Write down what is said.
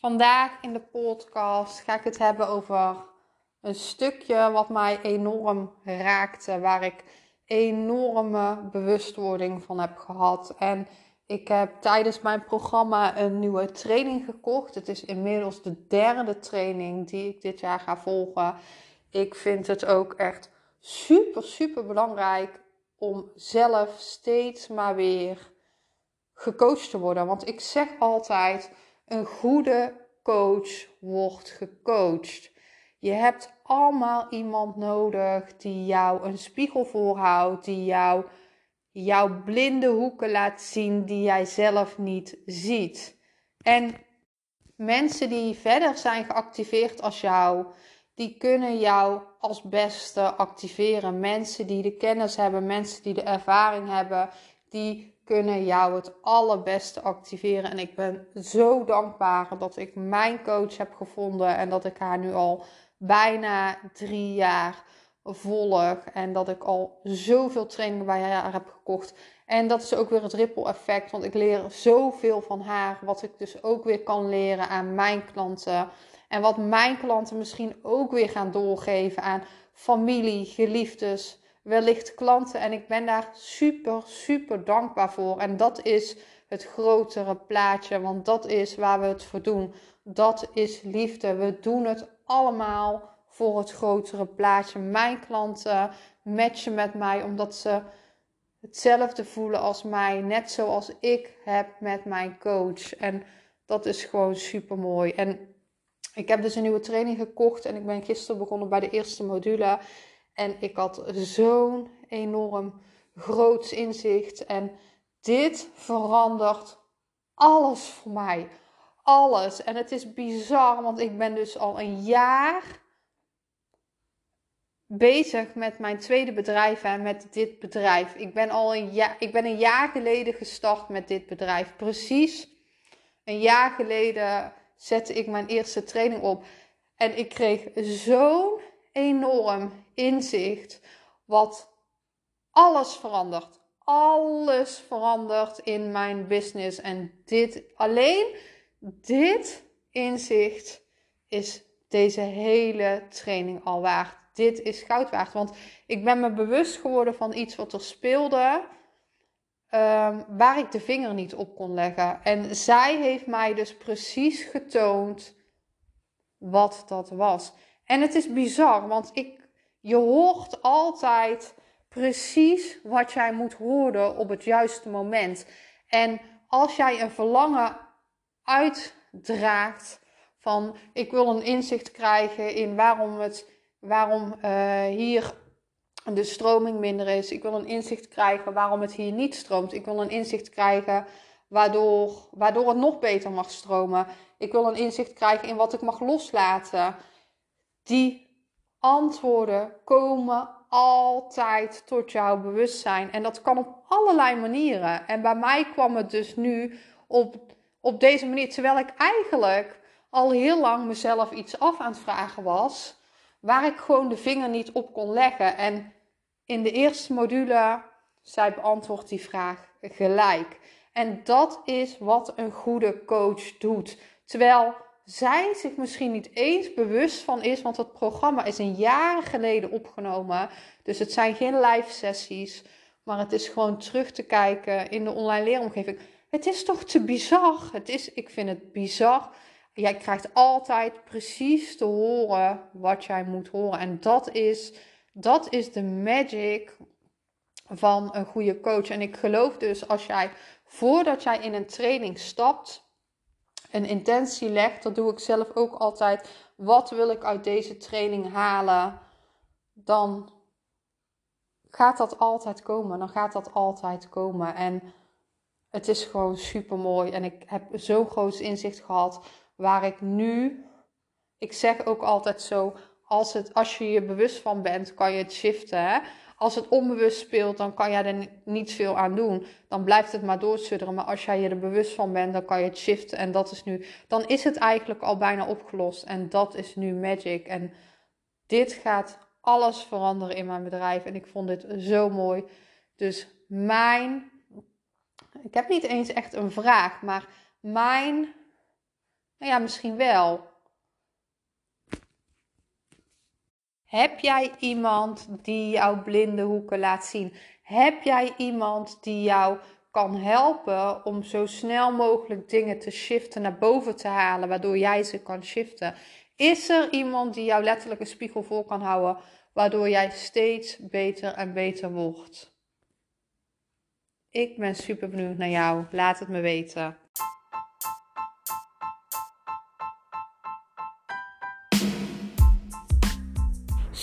Vandaag in de podcast ga ik het hebben over een stukje wat mij enorm raakte, waar ik enorme bewustwording van heb gehad. En ik heb tijdens mijn programma een nieuwe training gekocht. Het is inmiddels de derde training die ik dit jaar ga volgen. Ik vind het ook echt super, super belangrijk om zelf steeds maar weer gecoacht te worden. Want ik zeg altijd een goede coach wordt gecoacht. Je hebt allemaal iemand nodig die jou een spiegel voorhoudt, die jou jouw blinde hoeken laat zien die jij zelf niet ziet. En mensen die verder zijn geactiveerd als jou, die kunnen jou als beste activeren. Mensen die de kennis hebben, mensen die de ervaring hebben, die kunnen jou het allerbeste activeren. En ik ben zo dankbaar dat ik mijn coach heb gevonden en dat ik haar nu al bijna drie jaar volg. En dat ik al zoveel trainingen bij haar heb gekocht. En dat is ook weer het ripple effect, want ik leer zoveel van haar, wat ik dus ook weer kan leren aan mijn klanten. En wat mijn klanten misschien ook weer gaan doorgeven aan familie, geliefdes, wellicht klanten. En ik ben daar super, super dankbaar voor. En dat is het grotere plaatje, want dat is waar we het voor doen. Dat is liefde. We doen het allemaal voor het grotere plaatje. Mijn klanten matchen met mij omdat ze hetzelfde voelen als mij, net zoals ik heb met mijn coach. En dat is gewoon super mooi. En ik heb dus een nieuwe training gekocht en ik ben gisteren begonnen bij de eerste module. En ik had zo'n enorm groot inzicht. En dit verandert alles voor mij. Alles. En het is bizar, want ik ben dus al een jaar bezig met mijn tweede bedrijf en met dit bedrijf. Ik ben al een jaar, ik ben een jaar geleden gestart met dit bedrijf. Precies een jaar geleden zette ik mijn eerste training op. En ik kreeg zo'n enorm inzicht wat alles verandert. Alles verandert in mijn business. En dit alleen, dit inzicht is deze hele training al waard. Dit is goud waard. Want ik ben me bewust geworden van iets wat er speelde. Um, waar ik de vinger niet op kon leggen. En zij heeft mij dus precies getoond wat dat was. En het is bizar, want ik, je hoort altijd precies wat jij moet horen op het juiste moment. En als jij een verlangen uitdraagt van ik wil een inzicht krijgen in waarom, het, waarom uh, hier de stroming minder is. Ik wil een inzicht krijgen waarom het hier niet stroomt. Ik wil een inzicht krijgen waardoor, waardoor het nog beter mag stromen. Ik wil een inzicht krijgen in wat ik mag loslaten. Die antwoorden komen altijd tot jouw bewustzijn. En dat kan op allerlei manieren. En bij mij kwam het dus nu op, op deze manier. Terwijl ik eigenlijk al heel lang mezelf iets af aan het vragen was. Waar ik gewoon de vinger niet op kon leggen. En in de eerste module, zij beantwoordt die vraag gelijk. En dat is wat een goede coach doet. Terwijl zij zich misschien niet eens bewust van is, want het programma is een jaar geleden opgenomen. Dus het zijn geen live sessies, maar het is gewoon terug te kijken in de online leeromgeving. Het is toch te bizar? Het is, ik vind het bizar. Jij krijgt altijd precies te horen wat jij moet horen. En dat is, dat is de magic van een goede coach. En ik geloof dus als jij voordat jij in een training stapt, een intentie legt, dat doe ik zelf ook altijd. Wat wil ik uit deze training halen? Dan gaat dat altijd komen. Dan gaat dat altijd komen. En het is gewoon super mooi. En ik heb zo groot inzicht gehad waar ik nu. Ik zeg ook altijd zo: als, het, als je je bewust van bent, kan je het shiften. Hè? Als het onbewust speelt, dan kan jij er niet veel aan doen. Dan blijft het maar doorsudderen. Maar als jij je er bewust van bent, dan kan je het shiften. En dat is nu, dan is het eigenlijk al bijna opgelost. En dat is nu magic. En dit gaat alles veranderen in mijn bedrijf. En ik vond dit zo mooi. Dus mijn, ik heb niet eens echt een vraag, maar mijn, nou ja, misschien wel. Heb jij iemand die jouw blinde hoeken laat zien? Heb jij iemand die jou kan helpen om zo snel mogelijk dingen te shiften, naar boven te halen, waardoor jij ze kan shiften? Is er iemand die jou letterlijk een spiegel voor kan houden, waardoor jij steeds beter en beter wordt? Ik ben super benieuwd naar jou. Laat het me weten.